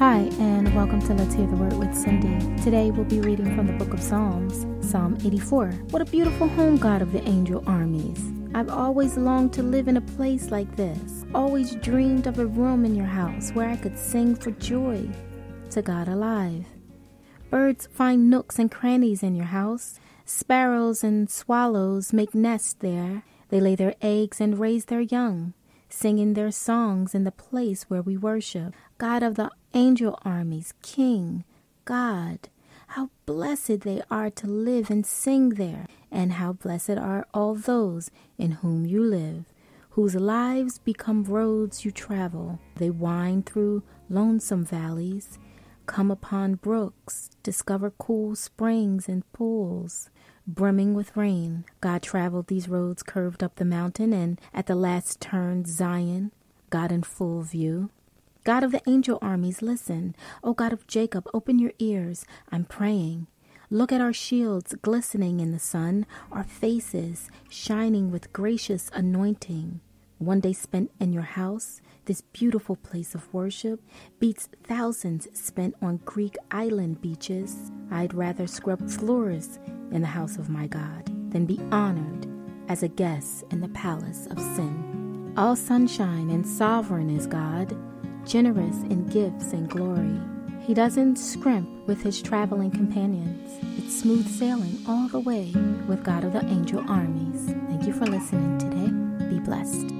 Hi, and welcome to Let's Hear the Word with Cindy. Today we'll be reading from the book of Psalms, Psalm 84. What a beautiful home, God of the angel armies. I've always longed to live in a place like this, always dreamed of a room in your house where I could sing for joy to God alive. Birds find nooks and crannies in your house. Sparrows and swallows make nests there. They lay their eggs and raise their young singing their songs in the place where we worship. God of the angel armies, King, God, how blessed they are to live and sing there, and how blessed are all those in whom you live, whose lives become roads you travel. They wind through lonesome valleys, come upon brooks, discover cool springs and pools brimming with rain. God traveled these roads curved up the mountain, and at the last turn, Zion, God in full view. God of the angel armies, listen. O God of Jacob, open your ears. I'm praying. Look at our shields glistening in the sun, our faces shining with gracious anointing. One day spent in your house, this beautiful place of worship, beats thousands spent on Greek island beaches. I'd rather scrub floors in the house of my God than be honored as a guest in the palace of sin. All sunshine and sovereign is God, generous in gifts and glory. He doesn't scrimp with his traveling companions. It's smooth sailing all the way with God of the angel armies. Thank you for listening today. Be blessed.